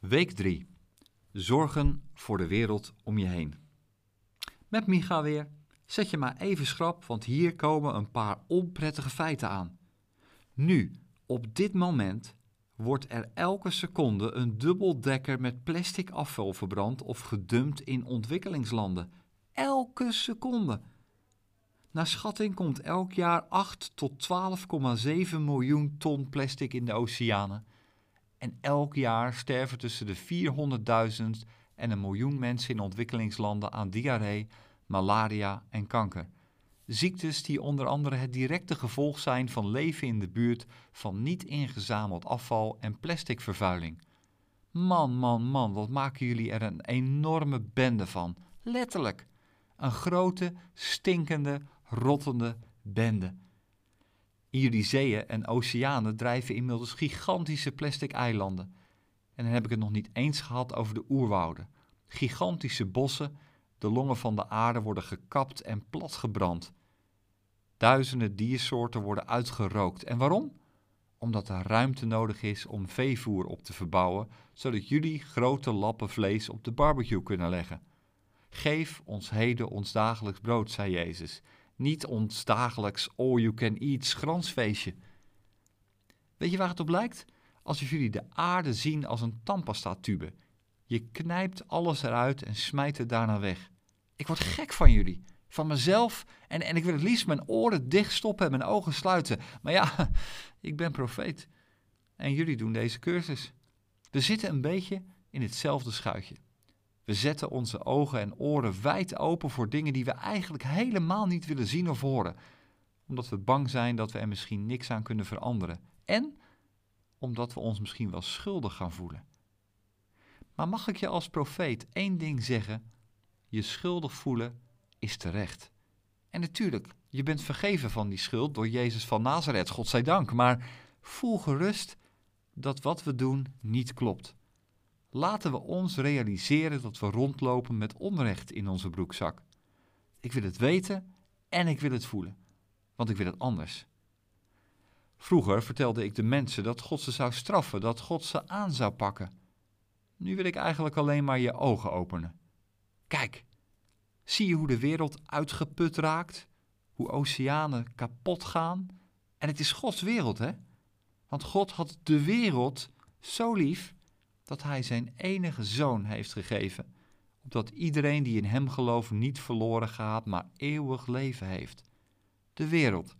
Week 3. Zorgen voor de wereld om je heen. Met Micha weer. Zet je maar even schrap, want hier komen een paar onprettige feiten aan. Nu, op dit moment, wordt er elke seconde een dubbeldekker met plastic afval verbrand of gedumpt in ontwikkelingslanden. Elke seconde. Naar schatting komt elk jaar 8 tot 12,7 miljoen ton plastic in de oceanen. En elk jaar sterven tussen de 400.000 en een miljoen mensen in ontwikkelingslanden aan diarree, malaria en kanker. Ziektes die onder andere het directe gevolg zijn van leven in de buurt van niet ingezameld afval en plasticvervuiling. Man, man, man, wat maken jullie er een enorme bende van. Letterlijk. Een grote, stinkende, rottende bende. Jullie zeeën en oceanen drijven inmiddels gigantische plastic eilanden. En dan heb ik het nog niet eens gehad over de oerwouden. Gigantische bossen, de longen van de aarde worden gekapt en platgebrand. Duizenden diersoorten worden uitgerookt. En waarom? Omdat er ruimte nodig is om veevoer op te verbouwen, zodat jullie grote lappen vlees op de barbecue kunnen leggen. Geef ons heden ons dagelijks brood, zei Jezus. Niet ons dagelijks all-you-can-eat schransfeestje. Weet je waar het op lijkt? Alsof jullie de aarde zien als een tandpasta-tube. Je knijpt alles eruit en smijt het daarna weg. Ik word gek van jullie. Van mezelf. En, en ik wil het liefst mijn oren dichtstoppen en mijn ogen sluiten. Maar ja, ik ben profeet. En jullie doen deze cursus. We zitten een beetje in hetzelfde schuitje. We zetten onze ogen en oren wijd open voor dingen die we eigenlijk helemaal niet willen zien of horen, omdat we bang zijn dat we er misschien niks aan kunnen veranderen en omdat we ons misschien wel schuldig gaan voelen. Maar mag ik je als profeet één ding zeggen? Je schuldig voelen is terecht. En natuurlijk, je bent vergeven van die schuld door Jezus van Nazareth, God zij dank, maar voel gerust dat wat we doen niet klopt. Laten we ons realiseren dat we rondlopen met onrecht in onze broekzak. Ik wil het weten en ik wil het voelen, want ik wil het anders. Vroeger vertelde ik de mensen dat God ze zou straffen, dat God ze aan zou pakken. Nu wil ik eigenlijk alleen maar je ogen openen. Kijk, zie je hoe de wereld uitgeput raakt? Hoe oceanen kapot gaan? En het is Gods wereld, hè? Want God had de wereld zo lief dat Hij zijn enige zoon heeft gegeven, opdat iedereen die in Hem gelooft niet verloren gaat, maar eeuwig leven heeft. De wereld,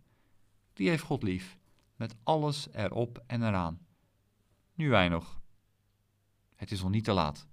die heeft God lief, met alles erop en eraan. Nu wij nog. Het is nog niet te laat.